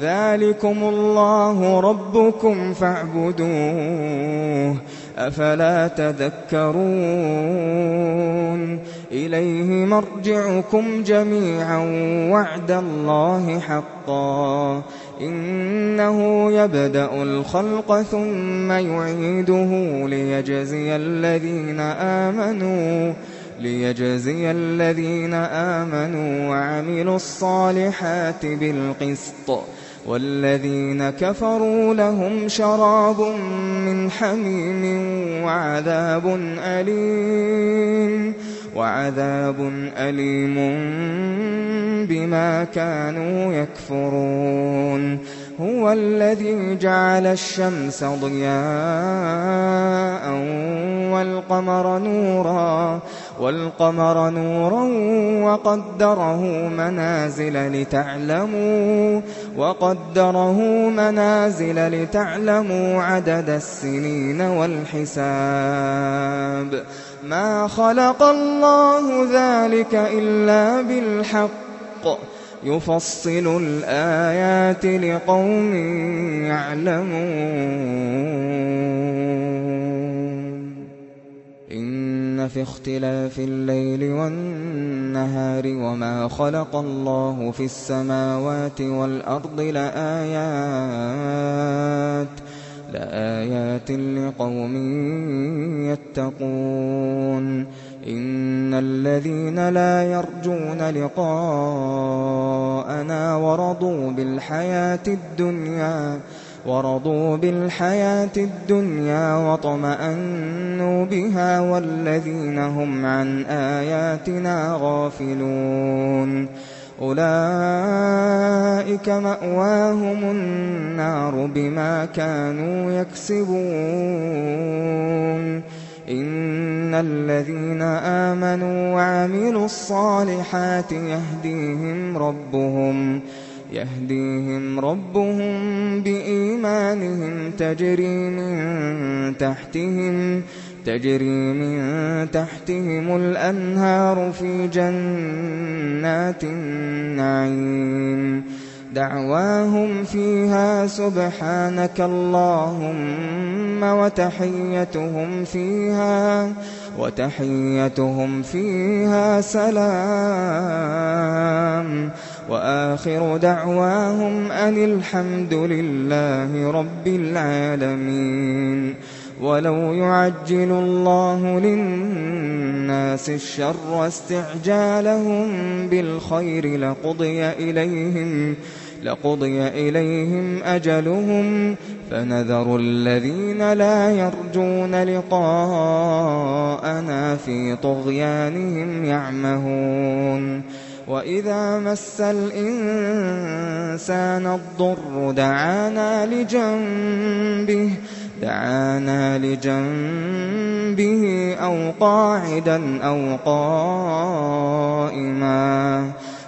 ذلكم الله ربكم فاعبدوه أفلا تذكرون إليه مرجعكم جميعا وعد الله حقا إنه يبدأ الخلق ثم يعيده ليجزي الذين آمنوا ليجزي الذين آمنوا وعملوا الصالحات بالقسط والذين كفروا لهم شراب من حميم وعذاب أليم وعذاب أليم بما كانوا يكفرون. هو الذي جعل الشمس ضياء والقمر نورا. والقمر نورا وقدره منازل لتعلموا وقدره منازل لتعلموا عدد السنين والحساب. ما خلق الله ذلك إلا بالحق. يفصل الآيات لقوم يعلمون. في اختلاف الليل والنهار وما خلق الله في السماوات والأرض لآيات لآيات لقوم يتقون. إن الذين لا يرجون لقاءنا ورضوا بالحياة الدنيا ورضوا بالحياة الدنيا وطمأنوا بها والذين هم عن آياتنا غافلون. أولئك مأواهم النار بما كانوا يكسبون. إن الذين آمنوا وعملوا الصالحات يهديهم ربهم يهديهم ربهم بإيمانهم تجري من تحتهم تجري من تحتهم الأنهار في جنات النعيم. دعواهم فيها سبحانك اللهم وتحيتهم فيها. وتحيتهم فيها سلام. وآخر دعواهم أن الحمد لله رب العالمين. ولو يعجل الله للناس الشر استعجالهم بالخير لقضي إليهم لقضي إليهم أجلهم فنذر الذين لا يرجون لقاءنا في طغيانهم يعمهون. وإذا مس الإنسان الضر دعانا لجنبه دعانا لجنبه أو قاعدا أو قائما.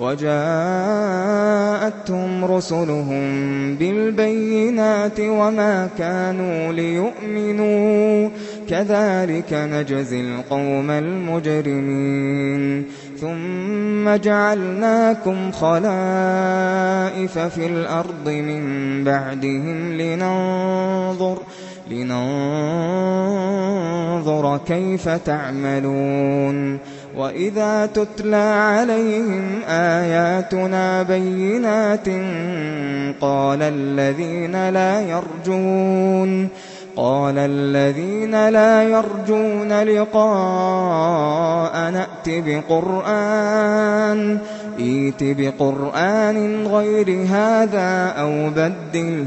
وجاءتهم رسلهم بالبينات وما كانوا ليؤمنوا. كذلك نجزي القوم المجرمين. ثم جعلناكم خلائف في الأرض من بعدهم لننظر لننظر كيف تعملون وإذا تتلى عليهم آياتنا بينات قال الذين لا يرجون قال الذين لا يرجون لقاء نأت بقرآن ائت بقرآن غير هذا أو بدله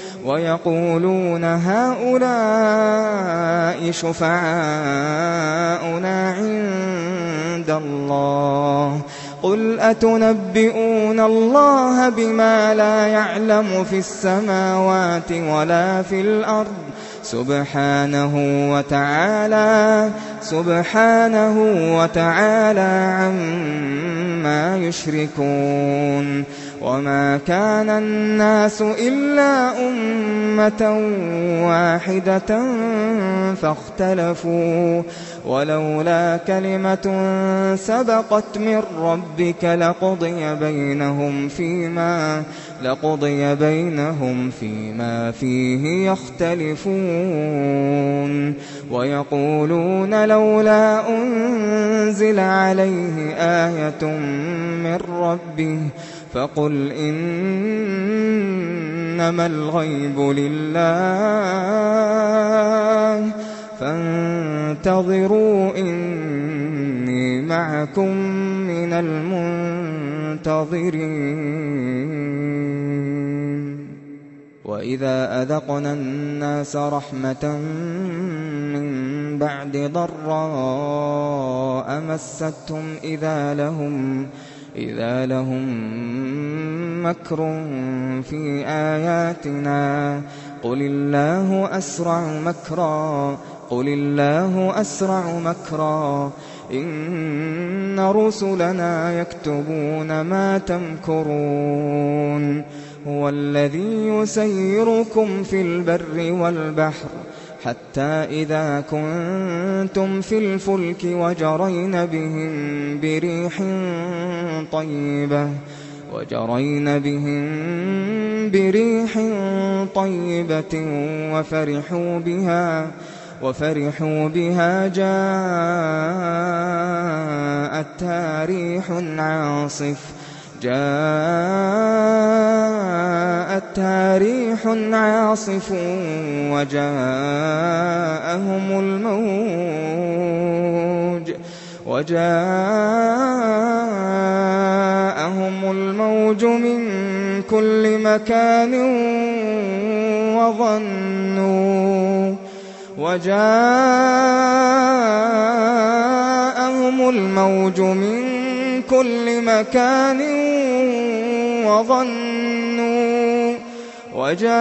ويقولون هؤلاء شفعاؤنا عند الله. قل أتنبئون الله بما لا يعلم في السماوات ولا في الأرض؟ سبحانه وتعالى سبحانه وتعالى عما يشركون. وما كان الناس إلا أمة واحدة فاختلفوا ولولا كلمة سبقت من ربك لقضي بينهم فيما لقضي بينهم فيما فيه يختلفون ويقولون لولا أنزل عليه آية من ربه فقل إنما الغيب لله فانتظروا إني معكم من المنتظرين وإذا أذقنا الناس رحمة من بعد ضراء مستهم إذا لهم إذا لهم مكر في آياتنا قل الله أسرع مكرا قل الله أسرع مكرا إن رسلنا يكتبون ما تمكرون هو الذي يسيركم في البر والبحر حتى إذا كنتم في الفلك وجرين بهم بريح طيبة وجرين بهم بريح طيبة وفرحوا بها وفرحوا بها جاءتها ريح عاصف. جاءتها ريح عاصف وجاءهم الموج وجاءهم الموج من كل مكان وظنوا وجاءهم الموج من كل مكان وظنوا وجاءهم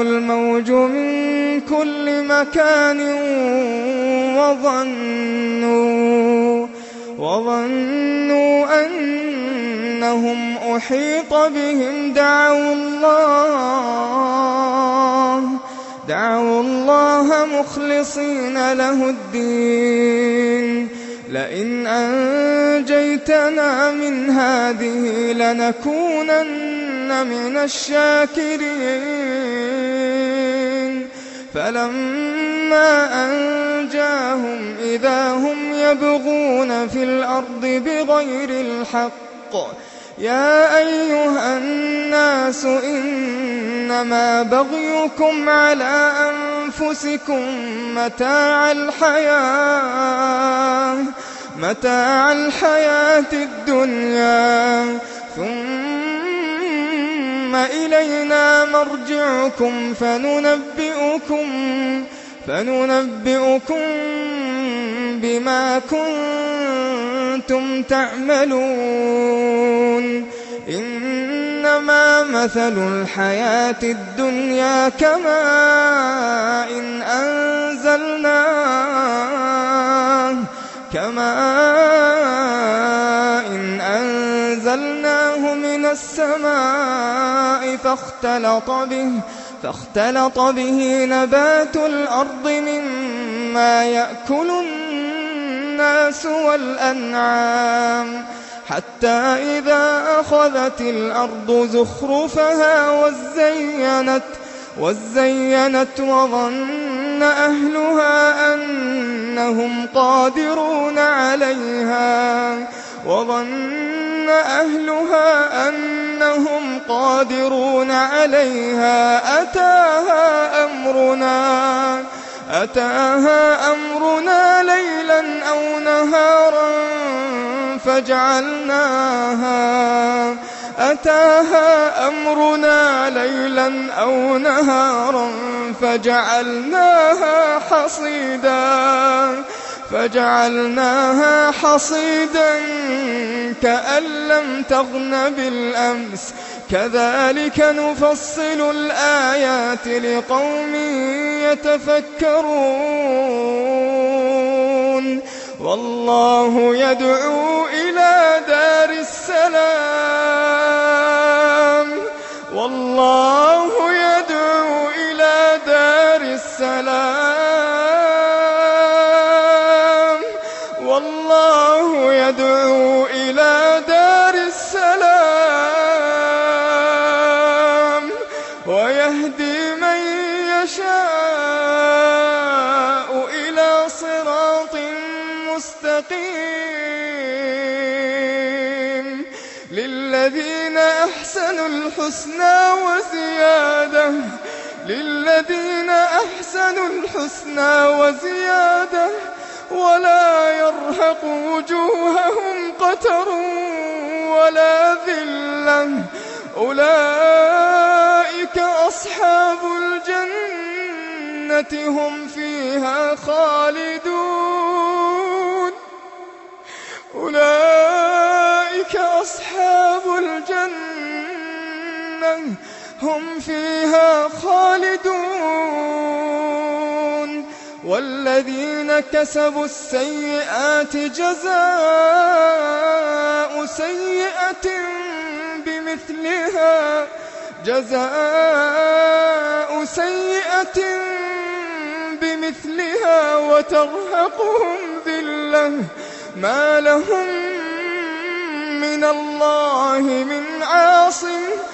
الموج من كل مكان وظنوا وظنوا أنهم أحيط بهم. دعوا الله دعوا الله مخلصين له الدين. لئن أنجيتنا من هذه لنكونن من الشاكرين. فلما أنجاهم إذا هم يبغون في الأرض بغير الحق يا أيها الناس إنما بغيكم على أنفسكم متاع الحياة متاع الحياة الدنيا. ثم إلينا مرجعكم فننبئكم فننبئكم بما كنتم تعملون إنما مثل الحياة الدنيا كماء إن أنزلناه كماء إن أنزلناه من السماء فاختلط به فاختلط به نبات الأرض مما يأكل الناس والأنعام. حتى إذا أخذت الأرض زخرفها وزينت وزينت وظن أهلها أنهم قادرون عليها وظن أهلها أنهم قادرون عليها أتاها أمرنا. أتاها أمرنا ليلا أو نهارا فجعلناها. أتاها أمرنا ليلا أو نهارا فجعلناها حصيدا. فجعلناها حصيدا كأن لم تغن بالأمس. كذلك نفصل الآيات لقوم يتفكرون. والله يدعو إلى دار السلام. والله يدعو إلى دار السلام. للذين أحسنوا الحسنى وزيادة ولا يرهق وجوههم قتر ولا ذلة. أولئك أصحاب الجنة هم فيها خالدون. أولئك أصحاب الجنة هم فيها خالدون. والذين كسبوا السيئات جزاء سيئة بمثلها. جزاء سيئة بمثلها وترهقهم ذلة. ما لهم من الله من عاصم.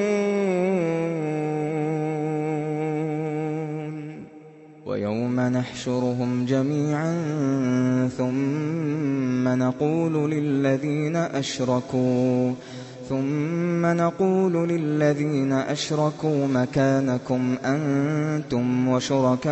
ويوم نحشرهم جميعا ثم نقول للذين أشركوا ثم نقول للذين أشركوا مكانكم أنتم وشركاؤكم.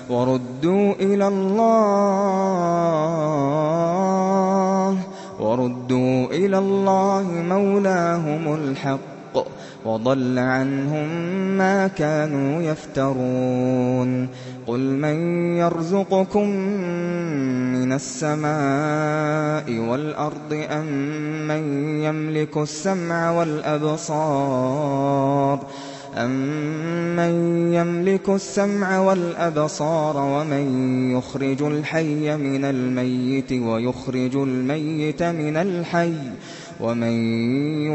وردوا إلى الله وردوا إلى الله مولاهم الحق وضل عنهم ما كانوا يفترون. قل من يرزقكم من السماء والأرض أم من يملك السمع والأبصار؟ أَمَّن يَمْلِكُ السَّمْعَ وَالْأَبْصَارَ وَمَن يُخْرِجُ الْحَيَّ مِنَ الْمَيِّتِ وَيُخْرِجُ الْمَيِّتَ مِنَ الْحَيِّ وَمَن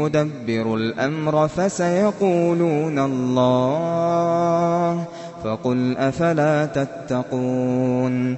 يُدَبِّرُ الْأَمْرَ فَسَيَقُولُونَ اللَّهُ فَقُلْ أَفَلَا تَتَّقُونَ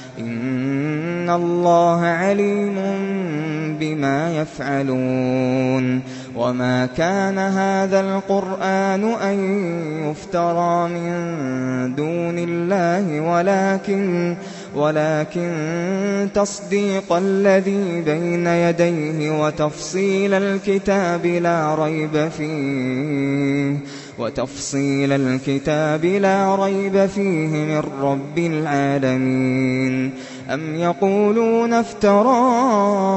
إن الله عليم بما يفعلون وما كان هذا القرآن أن يفترى من دون الله ولكن ولكن تصديق الذي بين يديه وتفصيل الكتاب لا ريب فيه وتفصيل الكتاب لا ريب فيه من رب العالمين. أم يقولون افتراه؟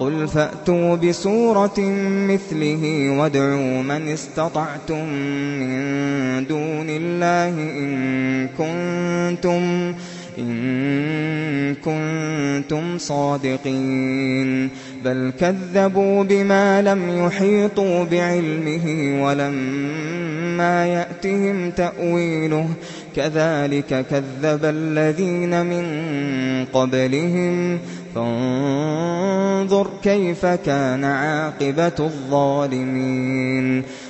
قل فأتوا بسورة مثله وادعوا من استطعتم من دون الله إن كنتم إن كنتم صادقين بل كذبوا بما لم يحيطوا بعلمه ولما يأتهم تأويله. كذلك كذب الذين من قبلهم. فانظر كيف كان عاقبة الظالمين.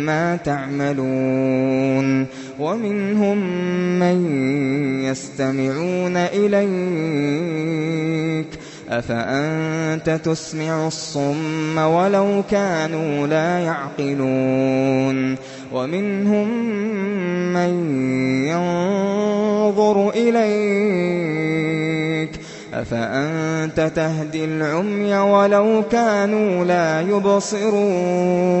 مما تعملون ومنهم من يستمعون إليك أفأنت تسمع الصم ولو كانوا لا يعقلون ومنهم من ينظر إليك أفأنت تهدي العمي ولو كانوا لا يبصرون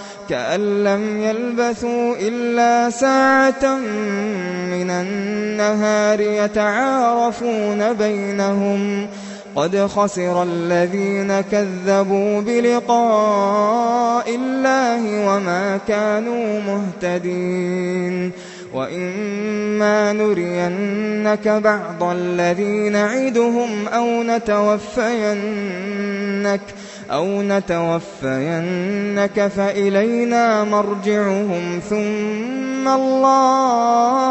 كأن لم يلبثوا إلا ساعة من النهار يتعارفون بينهم. قد خسر الذين كذبوا بلقاء الله وما كانوا مهتدين. وإما نرينك بعض الذي نعدهم أو نتوفينك أو نتوفينك فإلينا مرجعهم ثم الله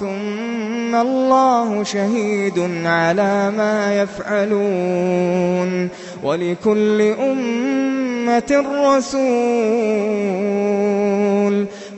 ثم الله شهيد على ما يفعلون ولكل أمة رسول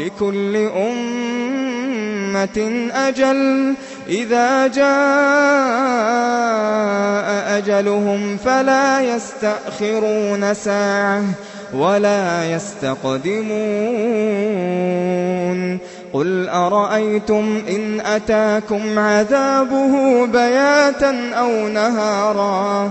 لكل أمة أجل. إذا جاء أجلهم فلا يستأخرون ساعة ولا يستقدمون. قل أرأيتم إن أتاكم عذابه بياتا أو نهارا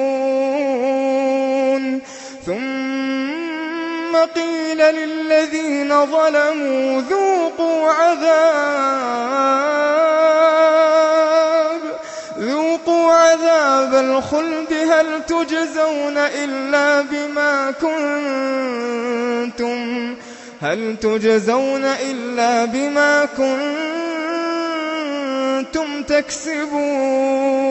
قيل للذين ظلموا ذوقوا عذاب ذوقوا عذاب الخلد. هل تجزون إلا بما كنتم؟ هل تجزون إلا بما كنتم تكسبون؟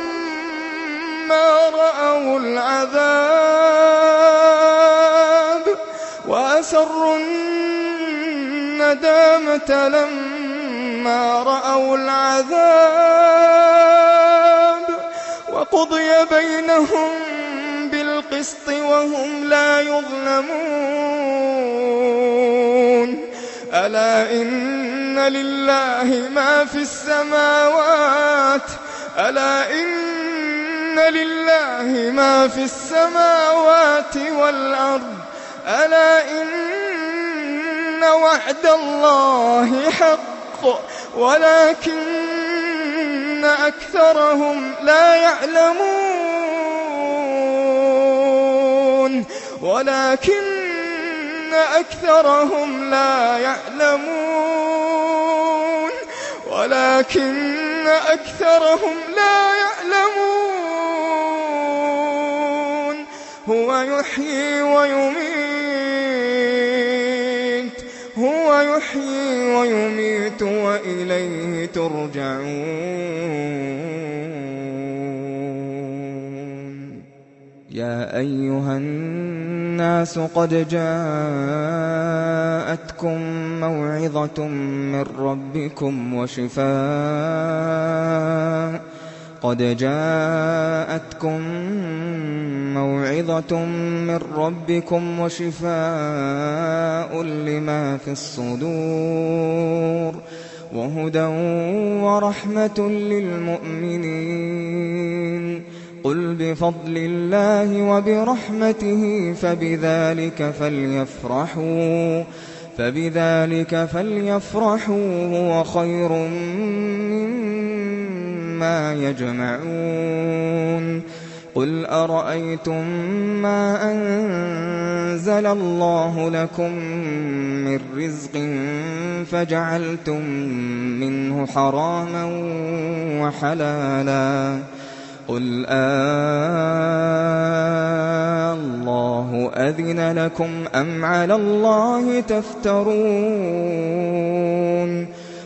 رأوا العذاب وأسروا الندامة لما رأوا العذاب وقضي بينهم بالقسط وهم لا يظلمون. ألا إن لله ما في السماوات؟ ألا إن لله ما في السماوات والأرض ألا إن وعد الله حق ولكن أكثرهم لا يعلمون ولكن أكثرهم لا يعلمون ولكن أكثرهم لا يعلمون هو يحيي ويميت هو ويحيي ويميت وإليه ترجعون. يا أيها الناس قد جاءتكم موعظة من ربكم وشفاء قد جاءتكم موعظة من ربكم وشفاء لما في الصدور وهدى ورحمة للمؤمنين. قل بفضل الله وبرحمته فبذلك فليفرحوا فبذلك فليفرحوا هو خير مما يجمعون. قل أرأيتم ما أنزل الله لكم من رزق فجعلتم منه حراما وحلالا قل آه الله أذن لكم أم على الله تفترون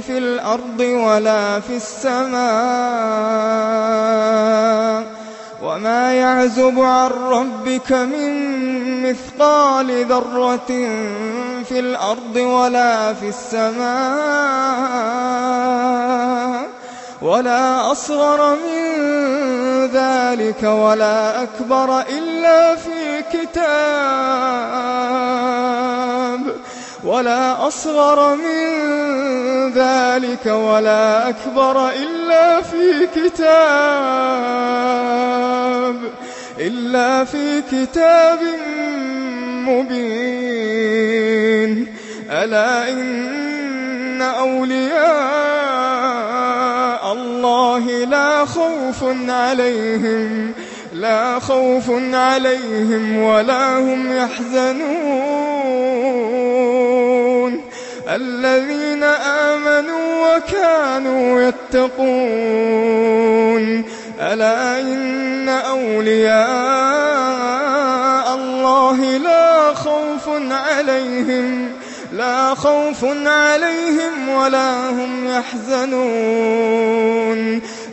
في الأرض ولا في السماء وما يعزب عن ربك من مثقال ذرة في الأرض ولا في السماء ولا أصغر من ذلك ولا أكبر إلا في كتاب ولا أصغر من ذلك ولا أكبر إلا في كتاب إلا في كتاب مبين. ألا إن أولياء الله لا خوف عليهم لا خوف عليهم ولا هم يحزنون. الذين آمنوا وكانوا يتقون. ألا إن أولياء الله لا خوف عليهم لا خوف عليهم ولا هم يحزنون.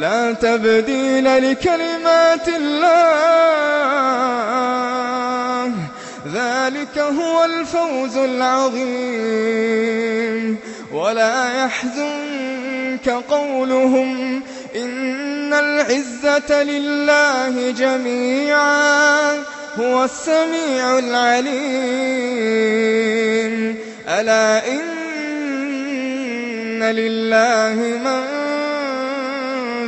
لا تبديل لكلمات الله. ذلك هو الفوز العظيم. ولا يحزنك قولهم إن العزة لله جميعا. هو السميع العليم. ألا إن لله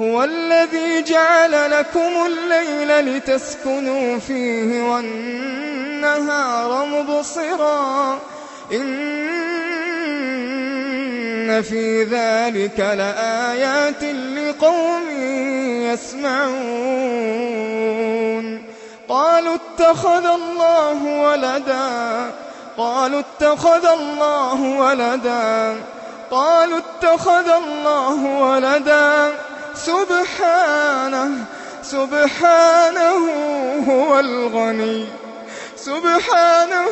هو الذي جعل لكم الليل لتسكنوا فيه والنهار مبصرا. إن في ذلك لآيات لقوم يسمعون. قالوا اتخذ الله ولدا. قالوا اتخذ الله ولدا. قالوا اتخذ الله ولدا. سبحانه سبحانه هو الغني. سبحانه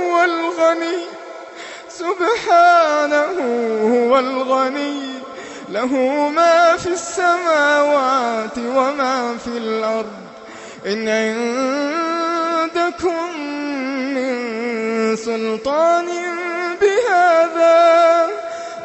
هو الغني. سبحانه هو الغني. له ما في السماوات وما في الأرض. إن عندكم من سلطان بهذا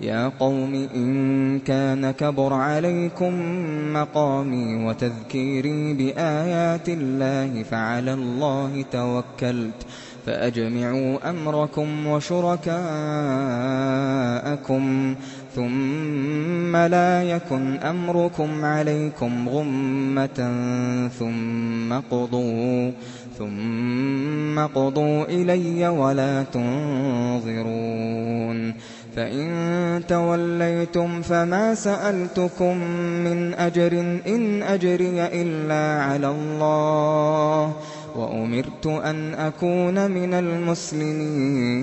يا قوم إن كان كبر عليكم مقامي وتذكيري بآيات الله فعلى الله توكلت فأجمعوا أمركم وشركاءكم ثم لا يكن أمركم عليكم غمة ثم قضوا ثم قضوا إلي ولا تنظرون فإن توليتم فما سألتكم من أجر إن أجري إلا على الله وأمرت أن أكون من المسلمين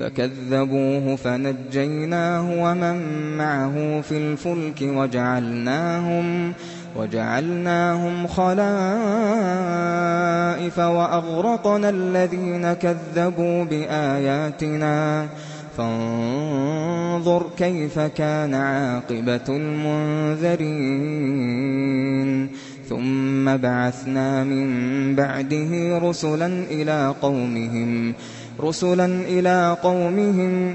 فكذبوه فنجيناه ومن معه في الفلك وجعلناهم وجعلناهم خلائف وأغرقنا الذين كذبوا بآياتنا. فانظر كيف كان عاقبة المنذرين. ثم بعثنا من بعده رسلا إلى قومهم رسلا إلى قومهم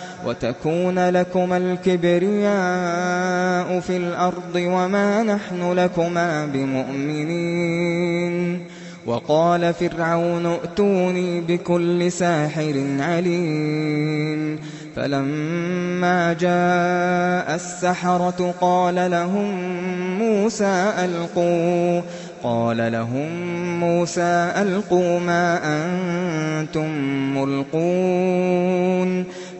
وتكون لكما الكبرياء في الأرض وما نحن لكما بمؤمنين. وقال فرعون ائتوني بكل ساحر عليم. فلما جاء السحرة قال لهم موسى ألقوا قال لهم موسى ألقوا ما أنتم ملقون.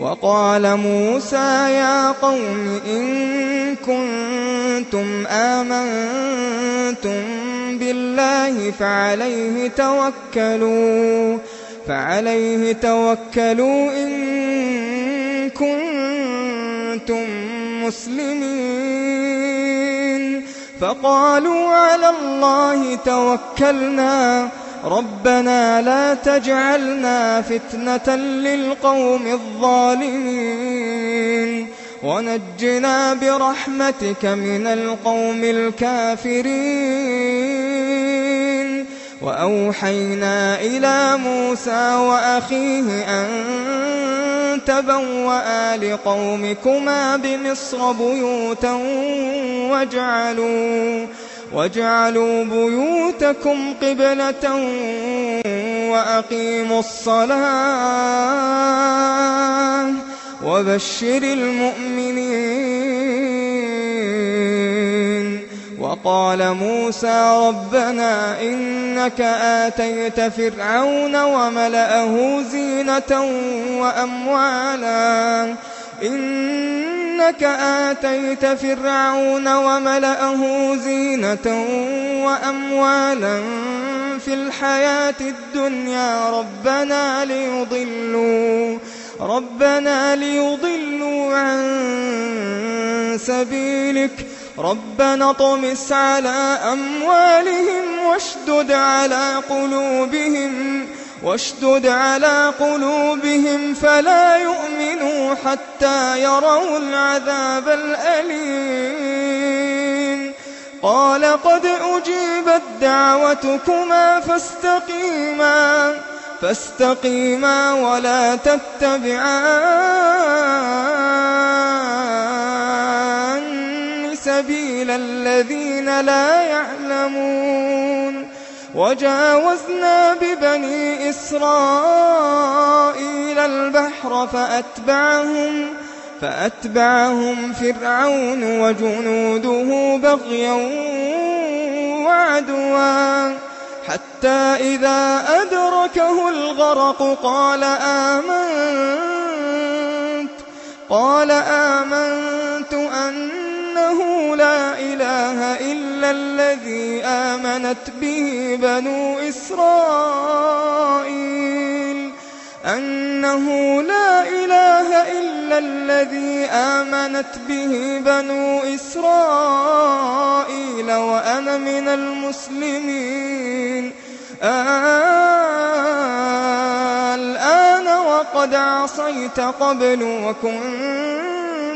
وقال موسى يا قوم إن كنتم آمنتم بالله فعليه توكلوا فعليه توكلوا إن كنتم مسلمين. فقالوا على الله توكلنا ربنا لا تجعلنا فتنة للقوم الظالمين. ونجنا برحمتك من القوم الكافرين. وأوحينا إلى موسى وأخيه أن تبوأ لقومكما بمصر بيوتا واجعلوا واجعلوا بيوتكم قبلة وأقيموا الصلاة وبشر المؤمنين. وقال موسى ربنا إنك آتيت فرعون وملأه زينة وأموالا. إنك آتيت فرعون وملأه زينة وأموالا في الحياة الدنيا ربنا ليضلوا ربنا ليضلوا عن سبيلك ربنا طمس على أموالهم واشدد على قلوبهم واشدد على قلوبهم فلا يؤمنوا حتى يروا العذاب الأليم. قال قد أجيبت دعوتكما فاستقيما فاستقيما ولا تتبعان سبيل الذين لا يعلمون. وجاوزنا ببني إسرائيل البحر فأتبعهم فأتبعهم فرعون وجنوده بغيا وعدوا حتى إذا أدركه الغرق قال آمنت قال آمنت أنه لا إله إلا الذي آمنت به بنو إسرائيل. أنه لا إله إلا الذي آمنت به بنو إسرائيل وأنا من المسلمين. الآن وقد عصيت قبل وكنت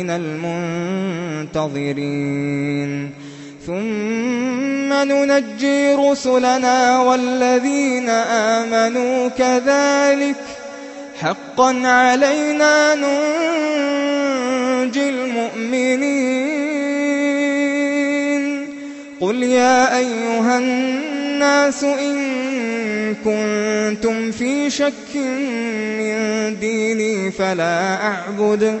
من المنتظرين. ثم ننجي رسلنا والذين آمنوا كذلك. حقا علينا ننجي المؤمنين. قل يا أيها الناس إن كنتم في شك من ديني فلا أعبد.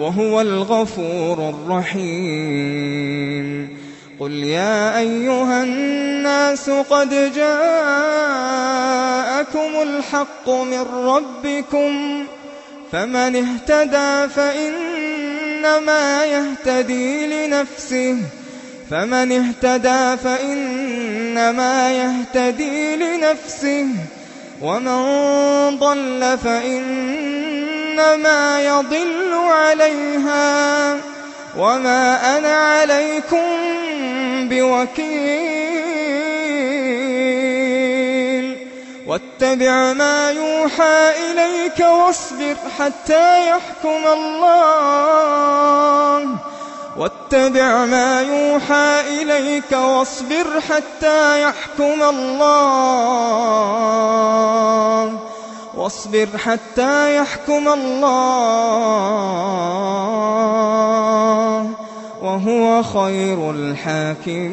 وهو الغفور الرحيم. قل يا أيها الناس قد جاءكم الحق من ربكم فمن اهتدى فإنما يهتدي لنفسه فمن اهتدى فإنما يهتدي لنفسه ومن ضل فإنما يضل عليها وما أنا عليكم بوكيل. واتبع ما يوحى إليك واصبر حتى يحكم الله. واتبع ما يوحى إليك واصبر حتى يحكم الله. واصبر حتى يحكم الله وهو خير الحاكمين.